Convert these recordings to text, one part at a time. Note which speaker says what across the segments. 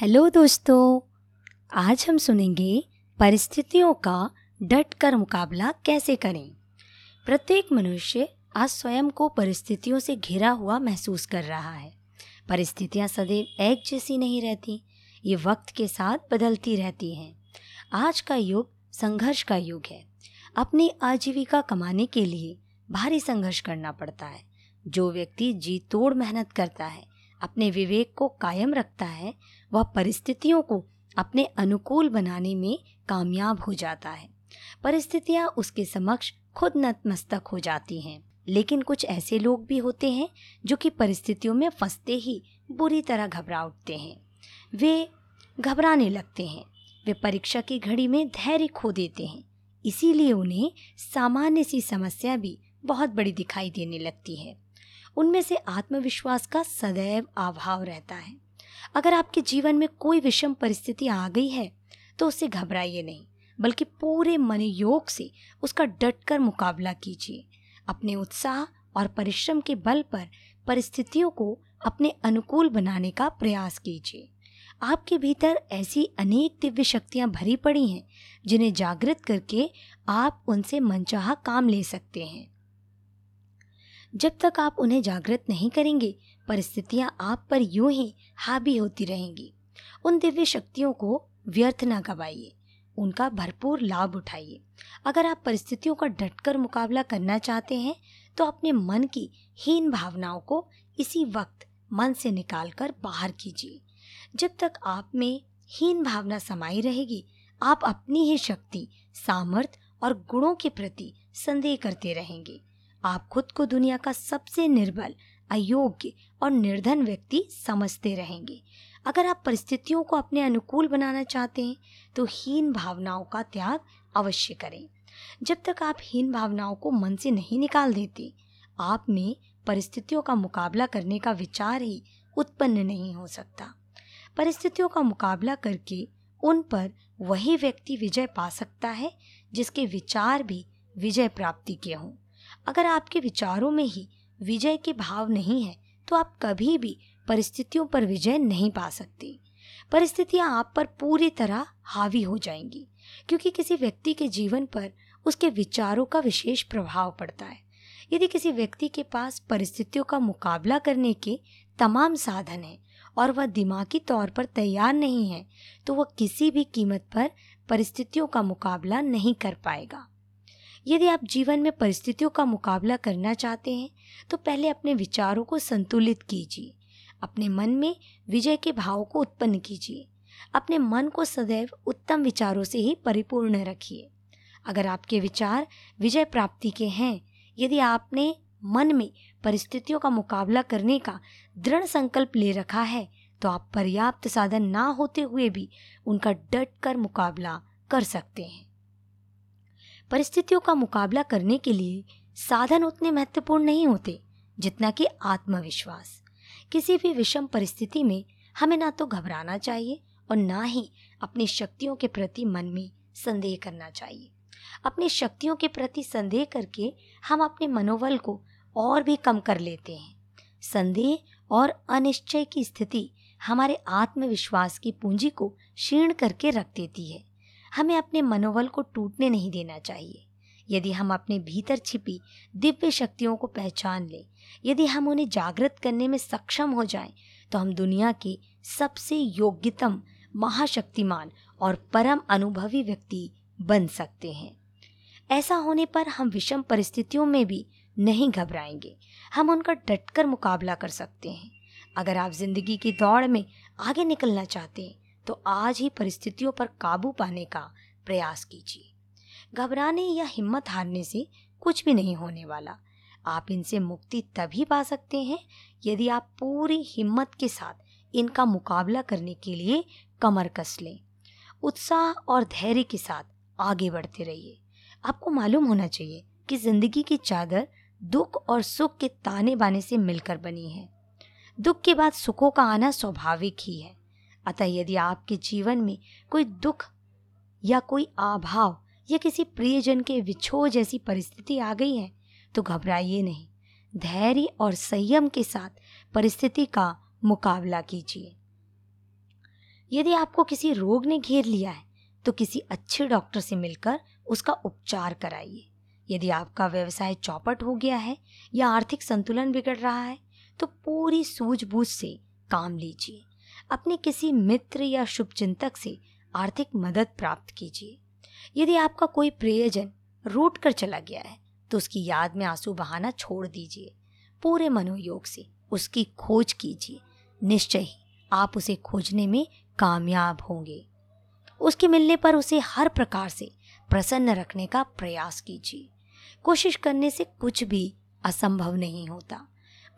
Speaker 1: Hello दोस्तों, आज हम सुनेंगे परिस्थितियों का डट कर मुकाबला कैसे करें। प्रत्येक मनुष्य आज स्वयं को परिस्थितियों से घिरा हुआ महसूस कर रहा है। परिस्थितियाँ सदैव एक जैसी नहीं रहती, ये वक्त के साथ बदलती रहती हैं। आज का युग संघर्ष का युग है। अपनी आजीविका कमाने के लिए भारी संघर्ष करना पड़ता है। जो व्यक्ति जी तोड़ मेहनत करता है अपने विवेक को कायम रखता है, वह परिस्थितियों को अपने अनुकूल बनाने में कामयाब हो जाता है। परिस्थितियाँ उसके समक्ष खुद नतमस्तक हो जाती हैं। लेकिन कुछ ऐसे लोग भी होते हैं, जो कि परिस्थितियों में फंसते ही बुरी तरह घबरा उठते हैं। वे घबराने लगते हैं। वे परीक्षा की घड़ी में धैर्य खो देते हैं। इसीलिए उन्हें सामान्य सी समस्या भी बहुत बड़ी दिखाई देने लगती है। उनमें से आत्मविश्वास का सदैव अभाव रहता है। अगर आपके जीवन में कोई विषम परिस्थिति आ गई है तो उससे घबराइए नहीं, बल्कि पूरे मन योग से उसका डटकर मुकाबला कीजिए। अपने उत्साह और परिश्रम के बल पर परिस्थितियों को अपने अनुकूल बनाने का प्रयास कीजिए। आपके भीतर ऐसी अनेक दिव्य शक्तियाँ भरी पड़ी हैं, जिन्हें जागृत करके आप उनसे मनचाहा काम ले सकते हैं। जब तक आप उन्हें जागृत नहीं करेंगे, परिस्थितियाँ आप पर यूँ ही हावी होती रहेंगी। उन दिव्य शक्तियों को व्यर्थ ना गवाइए, उनका भरपूर लाभ उठाइए। अगर आप परिस्थितियों का डटकर मुकाबला करना चाहते हैं तो अपने मन की हीन भावनाओं को इसी वक्त मन से निकालकर बाहर कीजिए। जब तक आप में हीन भावना समाई रहेगी, आप अपनी ही शक्ति सामर्थ्य और गुणों के प्रति संदेह करते रहेंगे। आप खुद को दुनिया का सबसे निर्बल, अयोग्य और निर्धन व्यक्ति समझते रहेंगे। अगर आप परिस्थितियों को अपने अनुकूल बनाना चाहते हैं तो हीन भावनाओं का त्याग अवश्य करें। जब तक आप हीन भावनाओं को मन से नहीं निकाल देते, आप में परिस्थितियों का मुकाबला करने का विचार ही उत्पन्न नहीं हो सकता। परिस्थितियों का मुकाबला करके उन पर वही व्यक्ति विजय पा सकता है, जिसके विचार भी विजय प्राप्ति के हों। अगर आपके विचारों में ही विजय के भाव नहीं है तो आप कभी भी परिस्थितियों पर विजय नहीं पा सकते। परिस्थितियाँ आप पर पूरी तरह हावी हो जाएँगी, क्योंकि किसी व्यक्ति के जीवन पर उसके विचारों का विशेष प्रभाव पड़ता है। यदि किसी व्यक्ति के पास परिस्थितियों का मुकाबला करने के तमाम साधन हैं और वह दिमागी तौर पर तैयार नहीं है तो वह किसी भी कीमत पर परिस्थितियों का मुकाबला नहीं कर पाएगा। यदि आप जीवन में परिस्थितियों का मुकाबला करना चाहते हैं तो पहले अपने विचारों को संतुलित कीजिए। अपने मन में विजय के भाव को उत्पन्न कीजिए। अपने मन को सदैव उत्तम विचारों से ही परिपूर्ण रखिए। अगर आपके विचार विजय प्राप्ति के हैं, यदि आपने मन में परिस्थितियों का मुकाबला करने का दृढ़ संकल्प ले रखा है तो आप पर्याप्त साधन ना होते हुए भी उनका डट कर मुकाबला कर सकते हैं। परिस्थितियों का मुकाबला करने के लिए साधन उतने महत्वपूर्ण नहीं होते, जितना कि आत्मविश्वास। किसी भी विषम परिस्थिति में हमें ना तो घबराना चाहिए और ना ही अपनी शक्तियों के प्रति मन में संदेह करना चाहिए। अपनी शक्तियों के प्रति संदेह करके हम अपने मनोबल को और भी कम कर लेते हैं। संदेह और अनिश्चय की स्थिति हमारे आत्मविश्वास की पूंजी को क्षीण करके रख देती है। हमें अपने मनोबल को टूटने नहीं देना चाहिए। यदि हम अपने भीतर छिपी दिव्य शक्तियों को पहचान लें यदि हम उन्हें जागृत करने में सक्षम हो जाएँ, तो हम दुनिया के सबसे योग्यतम महाशक्तिमान और परम अनुभवी व्यक्ति बन सकते हैं। ऐसा होने पर हम विषम परिस्थितियों में भी नहीं घबराएँगे। हम उनका डटकर मुकाबला कर सकते हैं। अगर आप ज़िंदगी की दौड़ में आगे निकलना चाहते हैं तो आज ही परिस्थितियों पर काबू पाने का प्रयास कीजिए। घबराने या हिम्मत हारने से कुछ भी नहीं होने वाला। आप इनसे मुक्ति तभी पा सकते हैं यदि आप पूरी हिम्मत के साथ इनका मुकाबला करने के लिए कमर कस लें। उत्साह और धैर्य के साथ आगे बढ़ते रहिए। आपको मालूम होना चाहिए कि ज़िंदगी की चादर दुख और सुख के ताने बाने से मिलकर बनी है। दुख के बाद सुखों का आना स्वाभाविक ही है। अतः यदि आपके जीवन में कोई दुख या कोई अभाव या किसी प्रियजन के विछोह जैसी परिस्थिति आ गई है तो घबराइए नहीं। धैर्य और संयम के साथ परिस्थिति का मुकाबला कीजिए। यदि आपको किसी रोग ने घेर लिया है तो किसी अच्छे डॉक्टर से मिलकर उसका उपचार कराइए। यदि आपका व्यवसाय चौपट हो गया है या आर्थिक संतुलन बिगड़ रहा है तो पूरी सूझबूझ से काम लीजिए। अपने किसी मित्र या शुभचिंतक से आर्थिक मदद प्राप्त कीजिए। यदि आपका कोई प्रियजन रूट कर चला गया है तो उसकी याद में आँसू बहाना छोड़ दीजिए। पूरे मनोयोग से उसकी खोज कीजिए। निश्चय ही आप उसे खोजने में कामयाब होंगे। उसके मिलने पर उसे हर प्रकार से प्रसन्न रखने का प्रयास कीजिए। कोशिश करने से कुछ भी असंभव नहीं होता।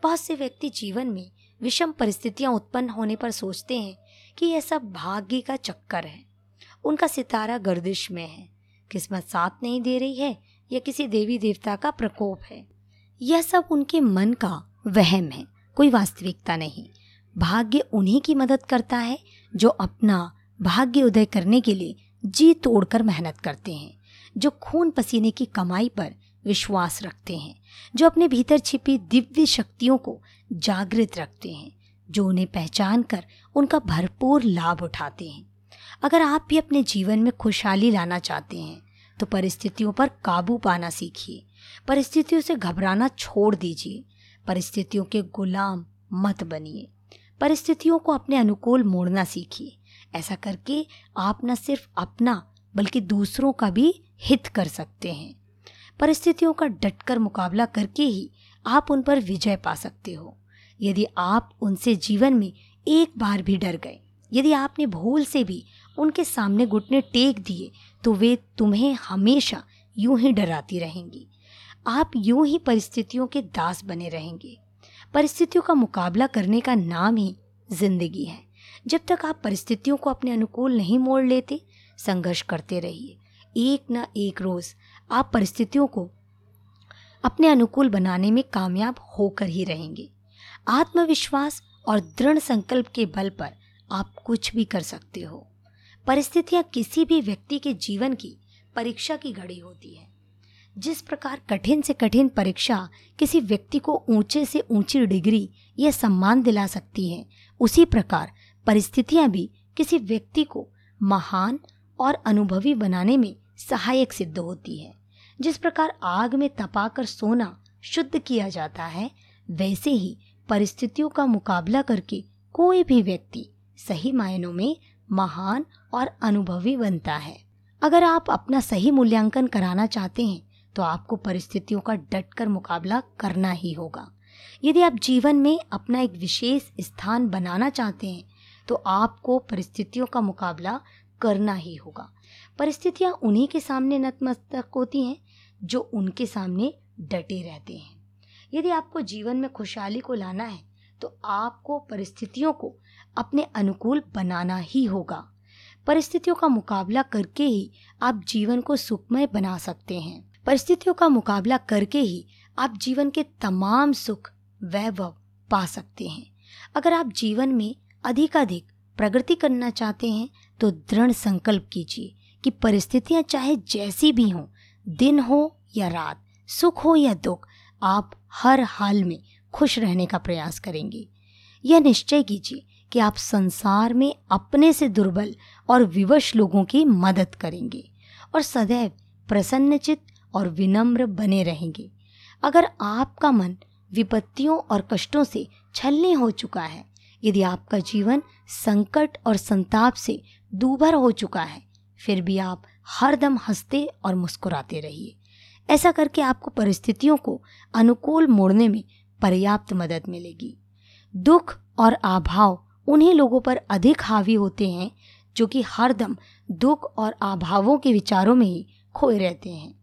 Speaker 1: बहुत से व्यक्ति जीवन में विषम परिस्थितियाँ उत्पन्न होने पर सोचते हैं कि यह सब भाग्य का चक्कर है। उनका सितारा गर्दिश में है। किस्मत साथ नहीं दे रही है या किसी देवी देवता का प्रकोप है। यह सब उनके मन का वहम है, कोई वास्तविकता नहीं। भाग्य उन्हीं की मदद करता है जो अपना भाग्य उदय करने के लिए जी तोड़कर मेहनत करते हैं, जो खून पसीने की कमाई पर विश्वास रखते हैं, जो अपने भीतर छिपी दिव्य शक्तियों को जागृत रखते हैं, जो उन्हें पहचान कर उनका भरपूर लाभ उठाते हैं। अगर आप भी अपने जीवन में खुशहाली लाना चाहते हैं तो परिस्थितियों पर काबू पाना सीखिए। परिस्थितियों से घबराना छोड़ दीजिए। परिस्थितियों के गुलाम मत बनिए। परिस्थितियों को अपने अनुकूल मोड़ना सीखिए। ऐसा करके आप न सिर्फ़ अपना, बल्कि दूसरों का भी हित कर सकते हैं। परिस्थितियों का डटकर मुकाबला करके ही आप उन पर विजय पा सकते हो। यदि आप उनसे जीवन में एक बार भी डर गए, यदि आपने भूल से भी उनके सामने घुटने टेक दिए तो वे तुम्हें हमेशा यूँ ही डराती रहेंगी। आप यूँ ही परिस्थितियों के दास बने रहेंगे। परिस्थितियों का मुकाबला करने का नाम ही ज़िंदगी है। जब तक आप परिस्थितियों को अपने अनुकूल नहीं मोड़ लेते, संघर्ष करते रहिए। एक न एक रोज़ आप परिस्थितियों को अपने अनुकूल बनाने में कामयाब होकर ही रहेंगे। आत्मविश्वास और दृढ़ संकल्प के बल पर आप कुछ भी कर सकते हो। परिस्थितियाँ किसी भी व्यक्ति के जीवन की परीक्षा की घड़ी होती है। जिस प्रकार कठिन से कठिन परीक्षा किसी व्यक्ति को ऊँचे से ऊँची डिग्री या सम्मान दिला सकती है, उसी प्रकार परिस्थितियाँ भी किसी व्यक्ति को महान और अनुभवी बनाने में सहायक सिद्ध होती है। जिस प्रकार आग में तपाकर सोना शुद्ध किया जाता है, वैसे ही परिस्थितियों का मुकाबला करके कोई भी व्यक्ति सही मायनों में महान और अनुभवी बनता है। अगर आप अपना सही मूल्यांकन कराना चाहते हैं तो आपको परिस्थितियों का डटकर मुकाबला करना ही होगा। यदि आप जीवन में अपना एक विशेष स्थान बनाना चाहते हैं तो आपको परिस्थितियों का मुकाबला करना ही होगा। परिस्थितियाँ उन्हीं के सामने नतमस्तक होती हैं, जो उनके सामने डटे रहते हैं। यदि आपको जीवन में खुशहाली को लाना है तो आपको परिस्थितियों को अपने अनुकूल बनाना ही होगा। परिस्थितियों का मुकाबला करके ही आप जीवन को सुखमय बना सकते हैं। परिस्थितियों का मुकाबला करके ही आप जीवन के तमाम सुख, वैभव पा सकते हैं। अगर आप जीवन में अधिकाधिक प्रगति करना चाहते हैं तो दृढ़ संकल्प कीजिए कि परिस्थितियाँ चाहे जैसी भी हों, दिन हो या रात, सुख हो या दुख, आप हर हाल में खुश रहने का प्रयास करेंगे। यह निश्चय कीजिए कि आप संसार में अपने से दुर्बल और विवश लोगों की मदद करेंगे और सदैव प्रसन्नचित और विनम्र बने रहेंगे। अगर आपका मन विपत्तियों और कष्टों से छलनी हो चुका है यदि आपका जीवन संकट और संताप से दूभर हो चुका है, फिर भी आप हरदम हँसते और मुस्कुराते रहिए। ऐसा करके आपको परिस्थितियों को अनुकूल मोड़ने में पर्याप्त मदद मिलेगी। दुख और अभाव उन्हीं लोगों पर अधिक हावी होते हैं, जो कि हरदम दुख और अभावों के विचारों में ही खोए रहते हैं।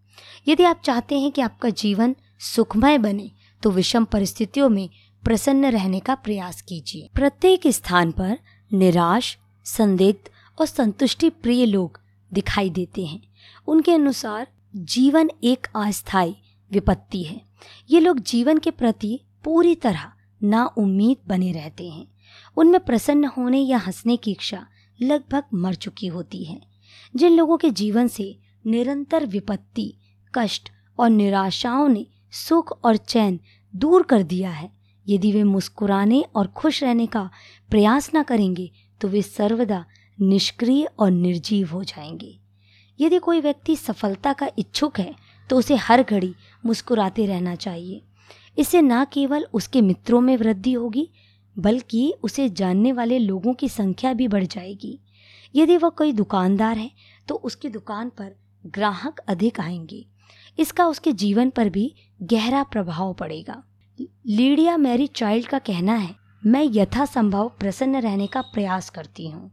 Speaker 1: यदि आप चाहते हैं कि आपका जीवन सुखमय बने तो विषम परिस्थितियों में प्रसन्न रहने का प्रयास कीजिए। प्रत्येक स्थान पर निराश, संदिग्ध और संतुष्टि प्रिय लोग दिखाई देते हैं। उनके अनुसार जीवन एक अस्थायी विपत्ति है। ये लोग जीवन के प्रति पूरी तरह ना उम्मीद बने रहते हैं। उनमें प्रसन्न होने या हंसने की इच्छा लगभग मर चुकी होती है। जिन लोगों के जीवन से निरंतर विपत्ति, कष्ट और निराशाओं ने सुख और चैन दूर कर दिया है यदि वे मुस्कुराने और खुश रहने का प्रयास ना करेंगे तो वे सर्वदा निष्क्रिय और निर्जीव हो जाएँगे। यदि कोई व्यक्ति सफलता का इच्छुक है तो उसे हर घड़ी मुस्कुराते रहना चाहिए। इससे न केवल उसके मित्रों में वृद्धि होगी, बल्कि उसे जानने वाले लोगों की संख्या भी बढ़ जाएगी। यदि वह कोई दुकानदार है तो उसकी दुकान पर ग्राहक अधिक आएँगे। इसका उसके जीवन पर भी गहरा प्रभाव पड़ेगा। लीडिया मैरी चाइल्ड का कहना है, मैं यथासंभव प्रसन्न रहने का प्रयास करती हूँ।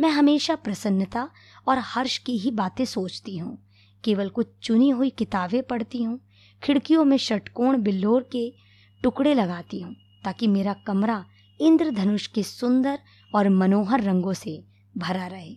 Speaker 1: मैं हमेशा प्रसन्नता और हर्ष की ही बातें सोचती हूँ। केवल कुछ चुनी हुई किताबें पढ़ती हूँ, खिड़कियों में षटकोण बिल्लोर के टुकड़े लगाती हूँ, ताकि मेरा कमरा इंद्रधनुष के सुंदर और मनोहर रंगों से भरा रहे।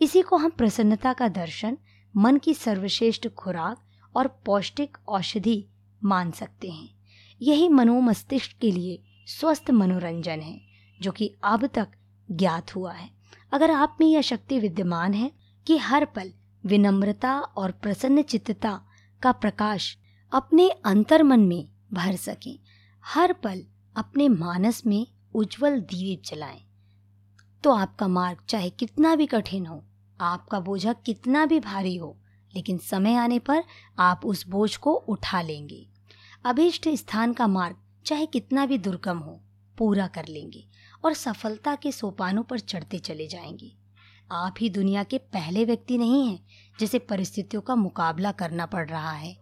Speaker 1: इसी को हम प्रसन्नता का दर्शन, मन की सर्वश्रेष्ठ खुराक और पौष्टिक औषधि मान सकते हैं। यही मनोमस्तिष्क के लिए स्वस्थ मनोरंजन है, जो कि अब तक ज्ञात हुआ है। अगर आप में यह शक्ति विद्यमान है कि हर पल विनम्रता और प्रसन्न चित्तता का प्रकाश अपने अंतर मन में भर सके, हर पल अपने मानस में उज्जवल दीप जलाएँ तो आपका मार्ग चाहे कितना भी कठिन हो, आपका बोझा कितना भी भारी हो, लेकिन समय आने पर आप उस बोझ को उठा लेंगे। अभीष्ट स्थान का मार्ग चाहे कितना भी दुर्गम हो, पूरा कर लेंगे और सफलता के सोपानों पर चढ़ते चले जाएँगे। आप ही दुनिया के पहले व्यक्ति नहीं हैं जिसे परिस्थितियों का मुकाबला करना पड़ रहा है।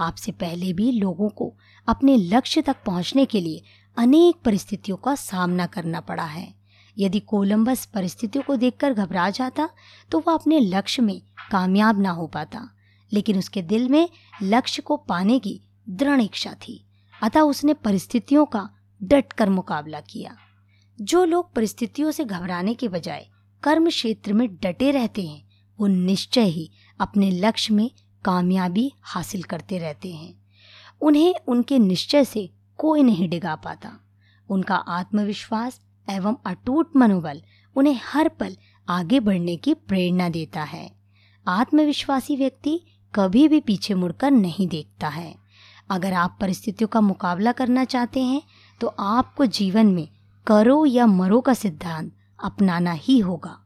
Speaker 1: आपसे पहले भी लोगों को अपने लक्ष्य तक पहुँचने के लिए अनेक परिस्थितियों का सामना करना पड़ा है। यदि कोलंबस परिस्थितियों को देखकर घबरा जाता तो वह अपने लक्ष्य में कामयाब ना हो पाता, लेकिन उसके दिल में लक्ष्य को पाने की दृढ़ इच्छा थी। अतः उसने परिस्थितियों का डट कर मुकाबला किया। जो लोग परिस्थितियों से घबराने के बजाय कर्म क्षेत्र में डटे रहते हैं, वो निश्चय ही अपने लक्ष्य में कामयाबी हासिल करते रहते हैं। उन्हें उनके निश्चय से कोई नहीं डिगा पाता। उनका आत्मविश्वास एवं अटूट मनोबल उन्हें हर पल आगे बढ़ने की प्रेरणा देता है। आत्मविश्वासी व्यक्ति कभी भी पीछे मुड़कर नहीं देखता है। अगर आप परिस्थितियों का मुकाबला करना चाहते हैं तो आपको जीवन में करो या मरो का सिद्धांत अपनाना ही होगा।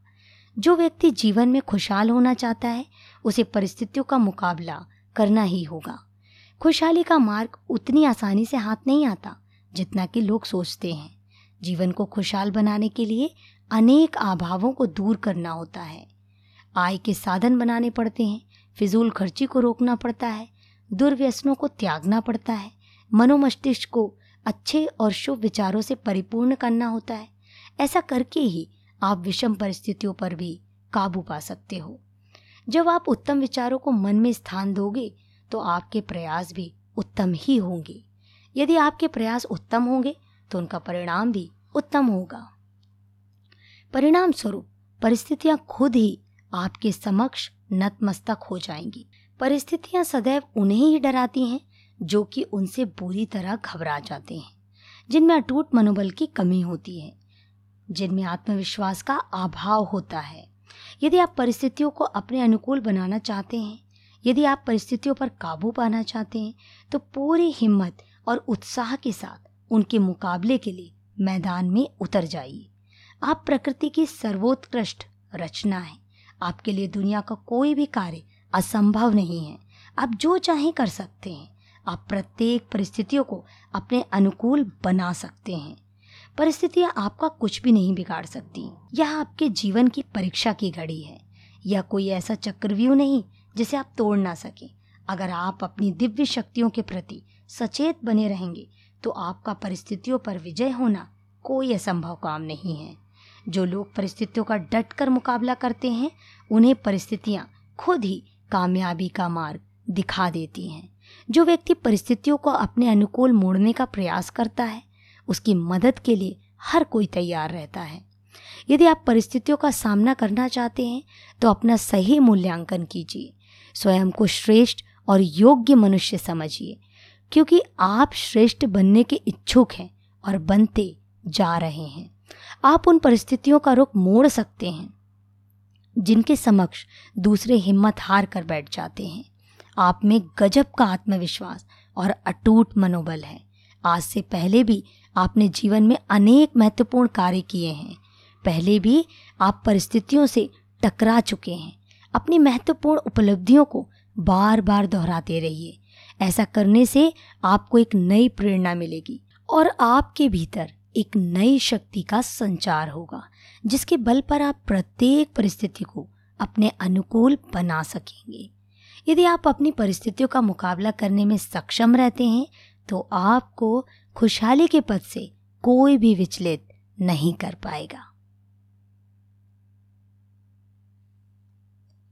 Speaker 1: जो व्यक्ति जीवन में खुशहाल होना चाहता है, उसे परिस्थितियों का मुकाबला करना ही होगा। खुशहाली का मार्ग उतनी आसानी से हाथ नहीं आता, जितना कि लोग सोचते हैं। जीवन को खुशहाल बनाने के लिए अनेक अभावों को दूर करना होता है। आय के साधन बनाने पड़ते हैं, फिजूल खर्ची को रोकना पड़ता है दुर्व्यसनों को त्यागना पड़ता है। मनोमस्तिष्क को अच्छे और शुभ विचारों से परिपूर्ण करना होता है। ऐसा करके ही आप विषम परिस्थितियों पर भी काबू पा सकते हो। जब आप उत्तम विचारों को मन में स्थान दोगे तो आपके प्रयास भी उत्तम ही होंगे। यदि आपके प्रयास उत्तम होंगे तो उनका परिणाम भी उत्तम होगा। परिणाम स्वरूप परिस्थितियाँ खुद ही आपके समक्ष नतमस्तक हो जाएँगी। परिस्थितियाँ सदैव उन्हें ही डराती हैं, जो कि उनसे बुरी तरह घबरा जाते हैं, जिनमें अटूट मनोबल की कमी होती है, जिनमें आत्मविश्वास का अभाव होता है। यदि आप परिस्थितियों को अपने अनुकूल बनाना चाहते हैं, यदि आप परिस्थितियों पर काबू पाना चाहते हैं तो पूरी हिम्मत और उत्साह के साथ उनके मुकाबले के लिए मैदान में उतर जाइए। आप प्रकृति की सर्वोत्कृष्ट रचना है। आपके लिए दुनिया का कोई भी कार्य असंभव नहीं है। आप जो चाहें कर सकते हैं। आप प्रत्येक परिस्थितियों को अपने अनुकूल बना सकते हैं। परिस्थितियाँ आपका कुछ भी नहीं बिगाड़ सकती। यह आपके जीवन की परीक्षा की घड़ी है। यह कोई ऐसा चक्रव्यूह नहीं जिसे आप तोड़ ना सके। अगर आप अपनी दिव्य शक्तियों के प्रति सचेत बने रहेंगे तो आपका परिस्थितियों पर विजय होना कोई असंभव काम नहीं है। जो लोग परिस्थितियों का डट कर मुकाबला करते हैं, उन्हें परिस्थितियाँ खुद ही कामयाबी का मार्ग दिखा देती हैं। जो व्यक्ति परिस्थितियों को अपने अनुकूल मोड़ने का प्रयास करता है, उसकी मदद के लिए हर कोई तैयार रहता है। यदि आप परिस्थितियों का सामना करना चाहते हैं तो अपना सही मूल्यांकन कीजिए। स्वयं को श्रेष्ठ और योग्य मनुष्य समझिए, क्योंकि आप श्रेष्ठ बनने के इच्छुक हैं और बनते जा रहे हैं। आप उन परिस्थितियों का रुख मोड़ सकते हैं। जिनके समक्ष दूसरे हिम्मत हार कर बैठ जाते हैं। आप में गजब का आत्मविश्वास और अटूट मनोबल है। आज से पहले भी आपने जीवन में अनेक महत्वपूर्ण कार्य किए हैं। पहले भी आप परिस्थितियों से टकरा चुके हैं। अपनी महत्वपूर्ण उपलब्धियों को बार बार दोहराते रहिए। ऐसा करने से आपको एक नई प्रेरणा मिलेगी और आपके भीतर एक नई शक्ति का संचार होगा, जिसके बल पर आप प्रत्येक परिस्थिति को अपने अनुकूल बना सकेंगे। यदि आप अपनी परिस्थितियों का मुकाबला करने में सक्षम रहते हैं तो आपको खुशहाली के पद से कोई भी विचलित नहीं कर पाएगा।